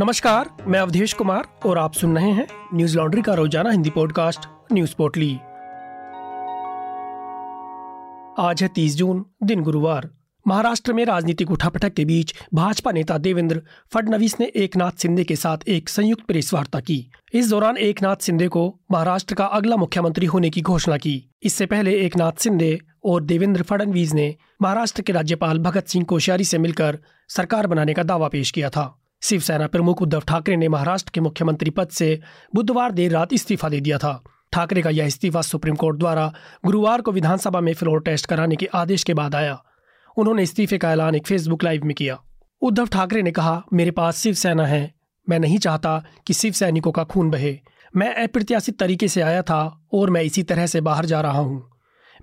नमस्कार, मैं अवधेश कुमार और आप सुन रहे हैं न्यूज़ लॉन्ड्री का रोज़ाना हिंदी पॉडकास्ट, न्यूज़ पोर्टली। आज है 30 जून, दिन गुरुवार। महाराष्ट्र में राजनीतिक उठापटक के बीच भाजपा नेता देवेंद्र फडणवीस ने एक नाथ सिंधे के साथ एक संयुक्त प्रेस वार्ता की। इस दौरान एक नाथ सिंधे को महाराष्ट्र का अगला मुख्यमंत्री होने की घोषणा की। इससे पहले एक नाथ सिंधे और देवेंद्र फडणवीस ने महाराष्ट्र के राज्यपाल भगत सिंह कोश्यारी से मिलकर सरकार बनाने का दावा पेश किया था। शिवसेना प्रमुख उद्धव ठाकरे ने महाराष्ट्र के मुख्यमंत्री पद से बुधवार देर रात इस्तीफा दे दिया था। ठाकरे का यह इस्तीफा सुप्रीम कोर्ट द्वारा गुरुवार को विधानसभा में फ्लोर टेस्ट कराने के आदेश के बाद आया। उन्होंने इस्तीफे का ऐलान एक फेसबुक लाइव में किया। उद्धव ठाकरे ने कहा, मेरे पास शिवसेना है। मैं नहीं चाहता कि शिव सैनिकों का खून बहे। मैं अप्रत्याशित तरीके से आया था और मैं इसी तरह से बाहर जा रहा हूँ।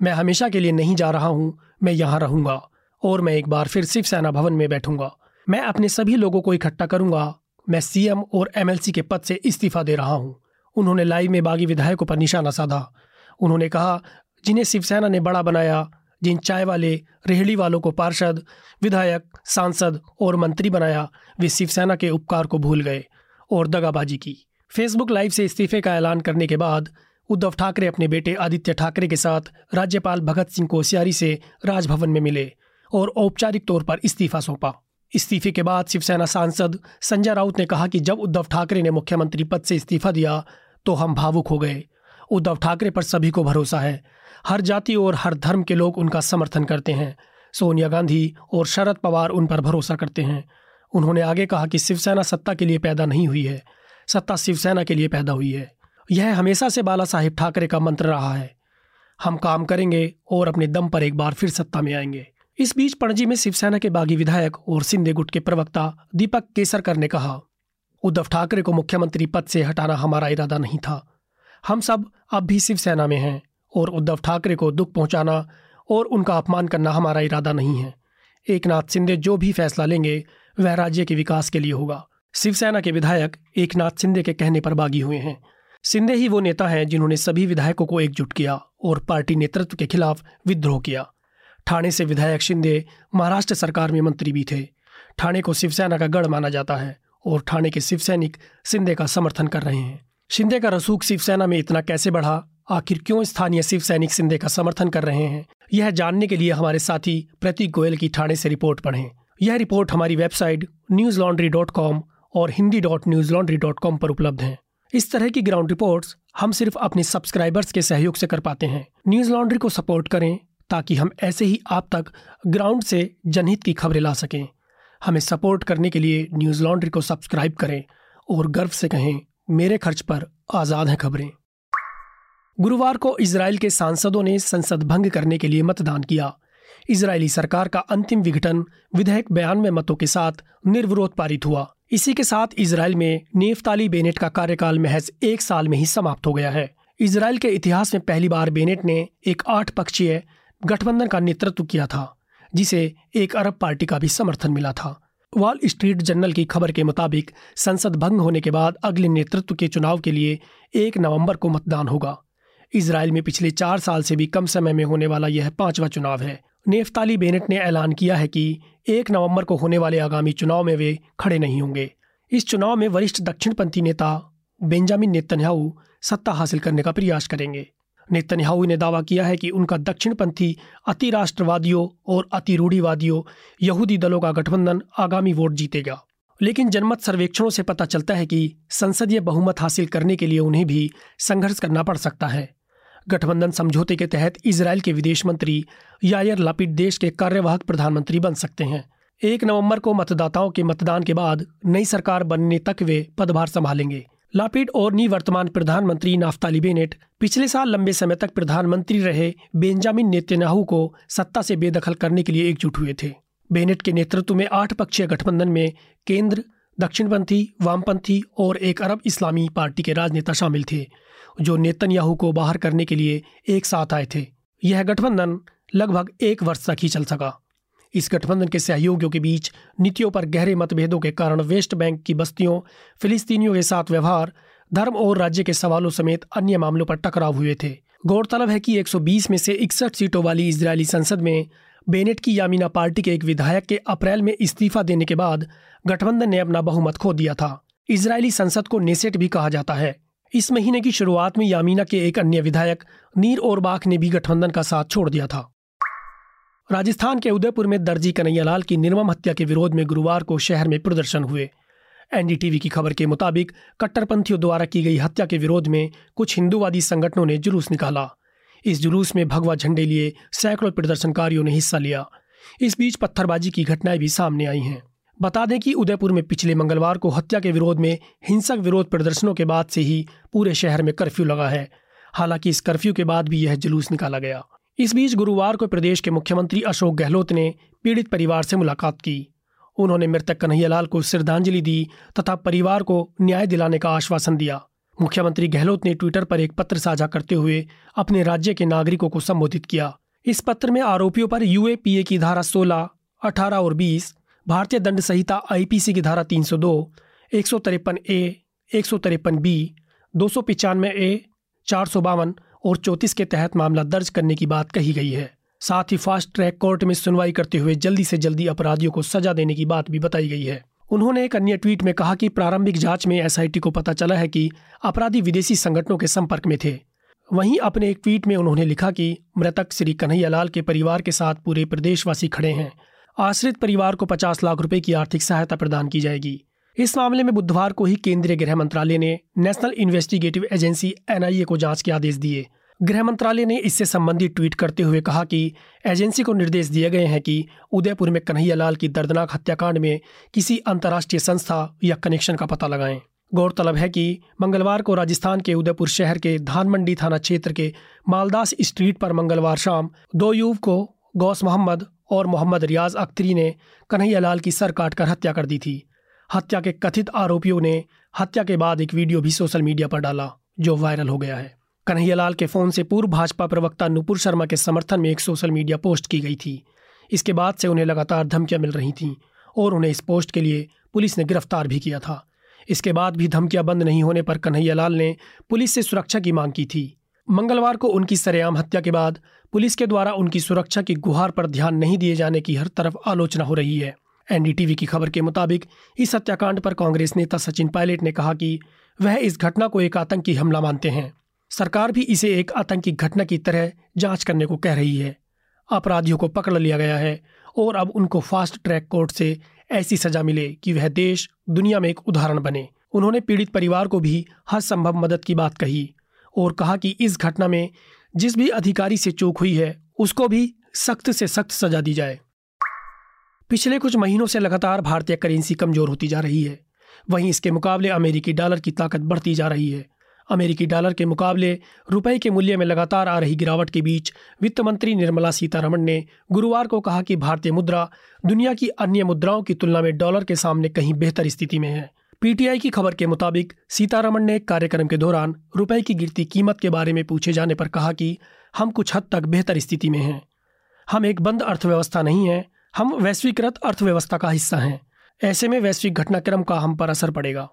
मैं हमेशा के लिए नहीं जा रहा हूँ। मैं यहाँ रहूँगा और मैं एक बार फिर शिवसेना भवन में बैठूँगा। मैं अपने सभी लोगों को इकट्ठा करूँगा। मैं सीएम और एमएलसी के पद से इस्तीफा दे रहा हूँ। उन्होंने लाइव में बागी विधायकों पर निशाना साधा। उन्होंने कहा, जिन्हें शिवसेना ने बड़ा बनाया, जिन चाय वाले, रेहड़ी वालों को पार्षद, विधायक, सांसद और मंत्री बनाया, वे शिवसेना के उपकार को भूल गए और दगाबाजी की। फेसबुक लाइव से इस्तीफे का ऐलान करने के बाद उद्धव ठाकरे अपने बेटे आदित्य ठाकरे के साथ राज्यपाल भगत सिंह कोश्यारी से राजभवन में मिले और औपचारिक तौर पर इस्तीफा सौंपा। इस्तीफे के बाद शिवसेना सांसद संजय राउत ने कहा कि जब उद्धव ठाकरे ने मुख्यमंत्री पद से इस्तीफा दिया तो हम भावुक हो गए। उद्धव ठाकरे पर सभी को भरोसा है। हर जाति और हर धर्म के लोग उनका समर्थन करते हैं। सोनिया गांधी और शरद पवार उन पर भरोसा करते हैं। उन्होंने आगे कहा कि शिवसेना सत्ता के लिए पैदा नहीं हुई है। सत्ता शिवसेना के लिए पैदा हुई है। यह हमेशा से बाला साहेब ठाकरे का मंत्र रहा है। हम काम करेंगे और अपने दम पर एक बार फिर सत्ता में आएँगे। इस बीच पणजी में शिवसेना के बागी विधायक और सिंधे गुट के प्रवक्ता दीपक केसरकर ने कहा, उद्धव ठाकरे को मुख्यमंत्री पद से हटाना हमारा इरादा नहीं था। हम सब अब भी शिवसेना में हैं और उद्धव ठाकरे को दुख पहुंचाना और उनका अपमान करना हमारा इरादा नहीं है। एक नाथ सिंधे जो भी फैसला लेंगे, वह राज्य के विकास के लिए होगा। शिवसेना के विधायक एक नाथ सिंधे के कहने पर बागी हुए हैं। सिंधे ही वो नेता हैं जिन्होंने सभी विधायकों को एकजुट किया और पार्टी नेतृत्व के खिलाफ विद्रोह किया। ठाणे से विधायक शिंदे महाराष्ट्र सरकार में मंत्री भी थे। ठाणे को शिवसेना का गढ़ माना जाता है और ठाणे के शिवसैनिक सिंधे का समर्थन कर रहे हैं। शिंदे का रसूख शिवसेना में इतना कैसे बढ़ा? आखिर क्यों स्थानीय शिव सैनिक सिंधे का समर्थन कर रहे हैं? यह जानने के लिए हमारे साथी प्रतीक गोयल की ठाणे से रिपोर्ट पढ़ें। यह रिपोर्ट हमारी website Newslaundry dot com और Hindi dot Newslaundry dot com पर उपलब्ध है। इस तरह की ग्राउंड रिपोर्ट्स हम सिर्फ़ अपने सब्सक्राइबर्स के सहयोग से कर पाते हैं। न्यूज़ लॉन्ड्री को सपोर्ट करें ताकि हम ऐसे ही आप तक ग्राउंड से जनहित की खबरें ला सकें। हमें सपोर्ट करने के लिए न्यूज़ लॉन्ड्री को सब्सक्राइब करें और गर्व से कहें, मेरे खर्च पर आज़ाद हैं खबरें। गुरुवार को इसराइल के सांसदों ने संसद भंग करने के लिए मतदान किया। इसराइली सरकार का अंतिम विघटन विधेयक बयानवे मतों के साथ निर्विरोध पारित हुआ। इसी के साथ इसराइल में नेफ्ताली बेनेट का कार्यकाल महज एक साल में ही समाप्त हो गया है। इसराइल के इतिहास में पहली बार बेनेट ने एक आठ पक्षीय गठबंधन का नेतृत्व किया था, जिसे एक अरब पार्टी का भी समर्थन मिला था। वॉल स्ट्रीट जर्नल की खबर के मुताबिक संसद भंग होने के बाद अगले नेतृत्व के चुनाव के लिए एक नवंबर को मतदान होगा। इसराइल में पिछले चार साल से भी कम समय में होने वाला यह पांचवा चुनाव है। नेफ्ताली बेनेट ने ऐलान किया है कि एक नवंबर को होने वाले आगामी चुनाव में वे खड़े नहीं होंगे। इस चुनाव में वरिष्ठ दक्षिणपंथी नेता बेंजामिन नेतन्याहू सत्ता हासिल करने का प्रयास करेंगे। नेतन्याहू ने दावा किया है कि उनका दक्षिणपंथी अति राष्ट्रवादियों और अति रूढ़ीवादियों यहूदी दलों का गठबंधन आगामी वोट जीतेगा। लेकिन जनमत सर्वेक्षणों से पता चलता है कि संसदीय बहुमत हासिल करने के लिए उन्हें भी संघर्ष करना पड़ सकता है। गठबंधन समझौते के तहत इसराइल के विदेश मंत्री यायर लापिड देश के कार्यवाहक प्रधानमंत्री बन सकते हैं। एक नवंबर को मतदाताओं के मतदान के बाद नई सरकार बनने तक वे पदभार संभालेंगे। लापिड और निवर्तमान प्रधानमंत्री नाफ्ताली बेनेट पिछले साल लंबे समय तक प्रधानमंत्री रहे बेंजामिन नेतन्याहू को सत्ता से बेदखल करने के लिए एकजुट हुए थे। बेनेट के नेतृत्व में आठ पक्षीय गठबंधन में केंद्र, दक्षिणपंथी, वामपंथी और एक अरब इस्लामी पार्टी के राजनेता शामिल थे, जो नेतन्याहू को बाहर करने के लिए एक साथ आए थे। यह गठबंधन लगभग एक वर्ष तक ही चल सका। इस गठबंधन के सहयोगियों के बीच नीतियों पर गहरे मतभेदों के कारण वेस्ट बैंक की बस्तियों, फिलिस्तीनियों के साथ व्यवहार, धर्म और राज्य के सवालों समेत अन्य मामलों पर टकराव हुए थे। गौरतलब है कि 120 में से इकसठ सीटों वाली इजरायली संसद में बेनेट की यामीना पार्टी के एक विधायक के अप्रैल में इस्तीफा देने के बाद गठबंधन ने अपना बहुमत खो दिया था। इसराइली संसद को नेसेट भी कहा जाता है। इस महीने की शुरुआत में यामीना के एक अन्य विधायक, नीर ओरबाख ने भी गठबंधन का साथ छोड़ दिया था। राजस्थान के उदयपुर में दर्जी कन्हैयालाल की निर्मम हत्या के विरोध में गुरुवार को शहर में प्रदर्शन हुए। एनडीटीवी की खबर के मुताबिक कट्टरपंथियों द्वारा की गई हत्या के विरोध में कुछ हिंदूवादी संगठनों ने जुलूस निकाला। इस जुलूस में भगवा झंडे लिए सैकड़ों प्रदर्शनकारियों ने हिस्सा लिया। इस बीच पत्थरबाजी की घटनाएँ भी सामने आई हैं। बता दें कि उदयपुर में पिछले मंगलवार को हत्या के विरोध में हिंसक विरोध प्रदर्शनों के बाद से ही पूरे शहर में कर्फ्यू लगा है। हालाँकि इस कर्फ्यू के बाद भी यह जुलूस निकाला गया। इस बीच गुरुवार को प्रदेश के मुख्यमंत्री अशोक गहलोत ने पीड़ित परिवार से मुलाकात की। उन्होंने मृतक कन्हैयालाल को श्रद्धांजलि दी तथा परिवार को न्याय दिलाने का आश्वासन दिया। मुख्यमंत्री गहलोत ने ट्विटर पर एक पत्र साझा करते हुए अपने राज्य के नागरिकों को संबोधित किया। इस पत्र में आरोपियों पर यूएपीए की धारा 16, 18 और 20, भारतीय दंड संहिता आईपीसी की धारा 302, एक सौ तिरपन ए एक सौ तिरपन बी दो सौ ए चार सौ बावन और चौंतीस के तहत मामला दर्ज करने की बात कही गई है। साथ ही फास्ट ट्रैक कोर्ट में सुनवाई करते हुए जल्दी से जल्दी अपराधियों को सजा देने की बात भी बताई गई है। उन्होंने एक अन्य ट्वीट में कहा कि प्रारंभिक जाँच में एसआईटी को पता चला है कि अपराधी विदेशी संगठनों के संपर्क में थे। वहीं अपने एक ट्वीट में उन्होंने लिखा कि मृतक श्री कन्हैयालाल के परिवार के साथ पूरे प्रदेशवासी खड़े हैं। आश्रित परिवार को 50 लाख रुपए की आर्थिक सहायता प्रदान की जाएगी। इस मामले में बुधवार को ही केंद्रीय गृह मंत्रालय ने नेशनल इन्वेस्टिगेटिव एजेंसी एनआईए को जाँच के आदेश दिए। गृह मंत्रालय ने इससे संबंधित ट्वीट करते हुए कहा कि एजेंसी को निर्देश दिए गए हैं कि उदयपुर में कन्हैयालाल की दर्दनाक हत्याकांड में किसी अंतर्राष्ट्रीय संस्था या कनेक्शन का पता लगाएँ। गौरतलब है कि मंगलवार को राजस्थान के उदयपुर शहर के धानमंडी थाना क्षेत्र के मालदास स्ट्रीट पर मंगलवार शाम दो युवकों गौस मोहम्मद और मोहम्मद रियाज अख्तरी ने कन्हैयालाल की सर काटकर हत्या कर दी थी। हत्या के कथित आरोपियों ने हत्या के बाद एक वीडियो भी सोशल मीडिया पर डाला, जो वायरल हो गया है। कन्हैयालाल के फ़ोन से पूर्व भाजपा प्रवक्ता नुपुर शर्मा के समर्थन में एक सोशल मीडिया पोस्ट की गई थी। इसके बाद से उन्हें लगातार धमकियाँ मिल रही थीं और उन्हें इस पोस्ट के लिए पुलिस ने गिरफ़्तार भी किया था। इसके बाद भी धमकियाँ बंद नहीं होने पर कन्हैयालाल ने पुलिस से सुरक्षा की मांग की थी। मंगलवार को उनकी सरेआम हत्या के बाद पुलिस के द्वारा उनकी सुरक्षा की गुहार पर ध्यान नहीं दिए जाने की हर तरफ़ आलोचना हो रही है। एनडीटीवी की खबर के मुताबिक, इस हत्याकांड पर कांग्रेस नेता सचिन पायलट ने कहा कि वह इस घटना को एक आतंकी हमला मानते हैं। सरकार भी इसे एक आतंकी घटना की तरह जाँच करने को कह रही है। अपराधियों को पकड़ लिया गया है और अब उनको फास्ट ट्रैक कोर्ट से ऐसी सजा मिले कि वह देश, दुनिया में एक उदाहरण बने। उन्होंने पीड़ित परिवार को भी हर संभव मदद की बात कही और कहा कि इस घटना में जिस भी अधिकारी से चूक हुई है, उसको भी सख्त से सख्त सजा दी जाए। पिछले कुछ महीनों से लगातार भारतीय करेंसी कमज़ोर होती जा रही है। वहीं इसके मुकाबले अमेरिकी डॉलर की ताकत बढ़ती जा रही है। अमेरिकी डॉलर के मुकाबले रुपए के मूल्य में लगातार आ रही गिरावट के बीच वित्त मंत्री निर्मला सीतारमण ने गुरुवार को कहा कि भारतीय मुद्रा दुनिया की अन्य मुद्राओं की तुलना में डॉलर के सामने कहीं बेहतर स्थिति में है। पीटीआई की खबर के मुताबिक सीतारमण ने एक कार्यक्रम के दौरान रुपए की गिरती कीमत के बारे में पूछे जाने पर कहा कि हम कुछ हद तक बेहतर स्थिति में हैं। हम एक बंद अर्थव्यवस्था नहीं है हम वैश्वीकृत अर्थव्यवस्था का हिस्सा हैं। ऐसे में वैश्विक घटनाक्रम का हम पर असर पड़ेगा।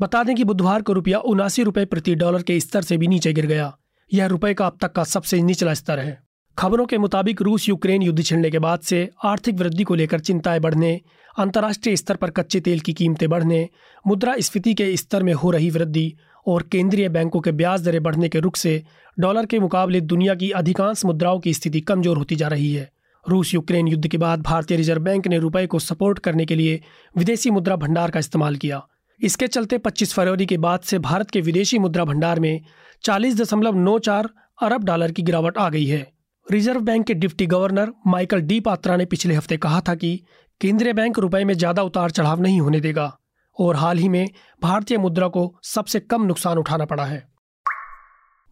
बता दें कि बुधवार को रुपया उनासी रुपये प्रति डॉलर के स्तर से भी नीचे गिर गया। यह रुपये का अब तक का सबसे निचला स्तर है। खबरों के मुताबिक रूस यूक्रेन युद्ध छिड़ने के बाद से आर्थिक वृद्धि को लेकर चिंताएँ बढ़ने, अंतर्राष्ट्रीय स्तर पर कच्चे तेल की कीमतें बढ़ने मुद्रा स्फीति के स्तर में हो रही वृद्धि और केंद्रीय बैंकों के ब्याज दरें बढ़ने के रुख से डॉलर के मुकाबले दुनिया की अधिकांश मुद्राओं की स्थिति कमज़ोर होती जा रही है। रूस यूक्रेन युद्ध के बाद भारतीय रिज़र्व बैंक ने रुपए को सपोर्ट करने के लिए विदेशी मुद्रा भंडार का इस्तेमाल किया। इसके चलते 25 फरवरी के बाद से भारत के विदेशी मुद्रा भंडार में चालीस दशमलव नौ चार अरब डॉलर की गिरावट आ गई है। रिज़र्व बैंक के deputy governor Michael D Patra ने पिछले हफ़्ते कहा था कि केंद्रीय बैंक रुपए में ज़्यादा उतार चढ़ाव नहीं होने देगा और हाल ही में भारतीय मुद्रा को सबसे कम नुकसान उठाना पड़ा है।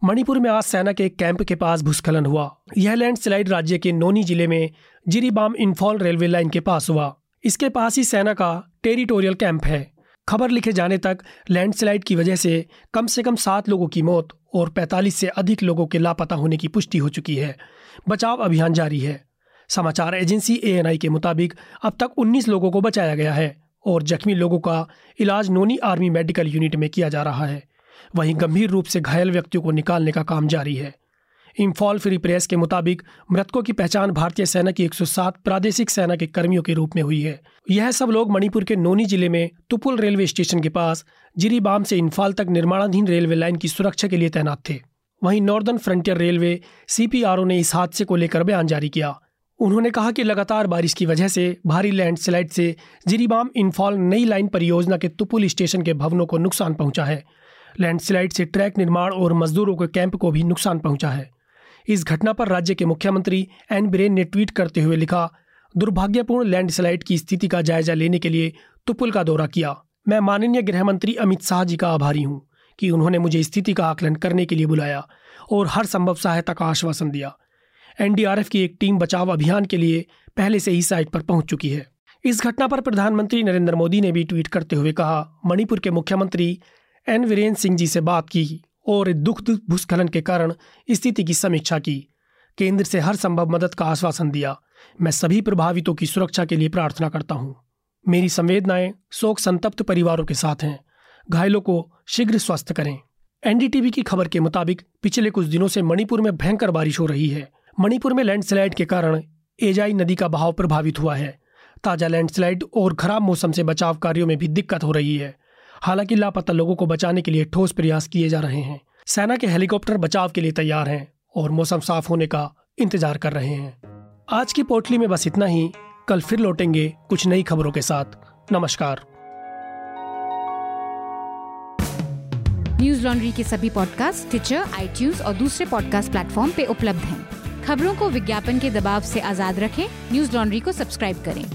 मणिपुर में आज सेना के कैंप के पास भूस्खलन हुआ। यह लैंडस्लाइड राज्य के नोनी ज़िले में जिरीबाम इन्फॉल रेलवे लाइन के पास हुआ। इसके पास ही सेना का टेरिटोरियल कैंप है। खबर लिखे जाने तक लैंडस्लाइड की वजह से कम से कम सात लोगों की मौत और 45 से अधिक लोगों के लापता होने की पुष्टि हो चुकी है। बचाव अभियान जारी है। समाचार एजेंसी एएनआई के मुताबिक अब तक 19 लोगों को बचाया गया है और जख्मी लोगों का इलाज नोनी आर्मी मेडिकल यूनिट में किया जा रहा है। वहीं गंभीर रूप से घायल व्यक्तियों को निकालने का काम जारी है। इम्फॉल फ्री प्रेस के मुताबिक मृतकों की पहचान भारतीय सेना की 107 प्रादेशिक सेना के कर्मियों के रूप में हुई है। यह सब लोग मणिपुर के नोनी ज़िले में तुपुल रेलवे स्टेशन के पास जिरीबाम से इम्फाल तक निर्माणाधीन रेलवे लाइन की सुरक्षा के लिए तैनात थे। वहीं नॉर्दर्न फ्रंटियर रेलवे सीपीआरओ ने इस हादसे को लेकर बयान जारी किया। उन्होंने कहा कि लगातार बारिश की वजह से भारी लैंडस्लाइड से जिरीबाम इन्फॉल नई लाइन परियोजना के तुपुल स्टेशन के भवनों को नुकसान पहुँचा है। लैंडस्लाइड से ट्रैक निर्माण और मजदूरों के कैंप को भी नुकसान पहुँचा है। इस घटना पर राज्य के मुख्यमंत्री एन बिरेन ने ट्वीट करते हुए लिखा, दुर्भाग्यपूर्ण लैंडस्लाइड की स्थिति का जायजा लेने के लिए तुपुल का दौरा किया। मैं माननीय गृह मंत्री अमित शाह जी का आभारी हूँ कि उन्होंने मुझे स्थिति का आकलन करने के लिए बुलाया और हर संभव सहायता का आश्वासन दिया। एनडीआरएफ की एक टीम बचाव अभियान के लिए पहले से ही साइट पर पहुँच चुकी है। इस घटना पर प्रधानमंत्री नरेंद्र मोदी ने भी ट्वीट करते हुए कहा, मणिपुर के मुख्यमंत्री एन वीरेंद्र सिंह जी से बात की और दुख भूस्खलन के कारण स्थिति की समीक्षा की। केंद्र से हर संभव मदद का आश्वासन दिया। मैं सभी प्रभावितों की सुरक्षा के लिए प्रार्थना करता हूँ। मेरी संवेदनाएँ शोक संतप्त परिवारों के साथ हैं। घायलों को शीघ्र स्वस्थ करें। एनडीटीवी की खबर के मुताबिक पिछले कुछ दिनों से मणिपुर में भयंकर बारिश हो रही है। मणिपुर में लैंडस्लाइड के कारण एजाई नदी का बहाव प्रभावित हुआ है। ताज़ा लैंडस्लाइड और खराब मौसम से बचाव कार्यों में भी दिक्कत हो रही है। हालाँकि लापता लोगों को बचाने के लिए ठोस प्रयास किए जा रहे हैं। सेना के हेलीकॉप्टर बचाव के लिए तैयार हैं और मौसम साफ़ होने का इंतज़ार कर रहे हैं। आज की पोटली में बस इतना ही। कल फिर लौटेंगे कुछ नई खबरों के साथ। नमस्कार। न्यूज़ लॉन्ड्री के सभी पॉडकास्ट ट्विटर आई और दूसरे पॉडकास्ट प्लेटफॉर्म पे उपलब्ध हैं। खबरों को विज्ञापन के दबाव से आज़ाद रखें। न्यूज़ लॉन्ड्री को सब्सक्राइब करें।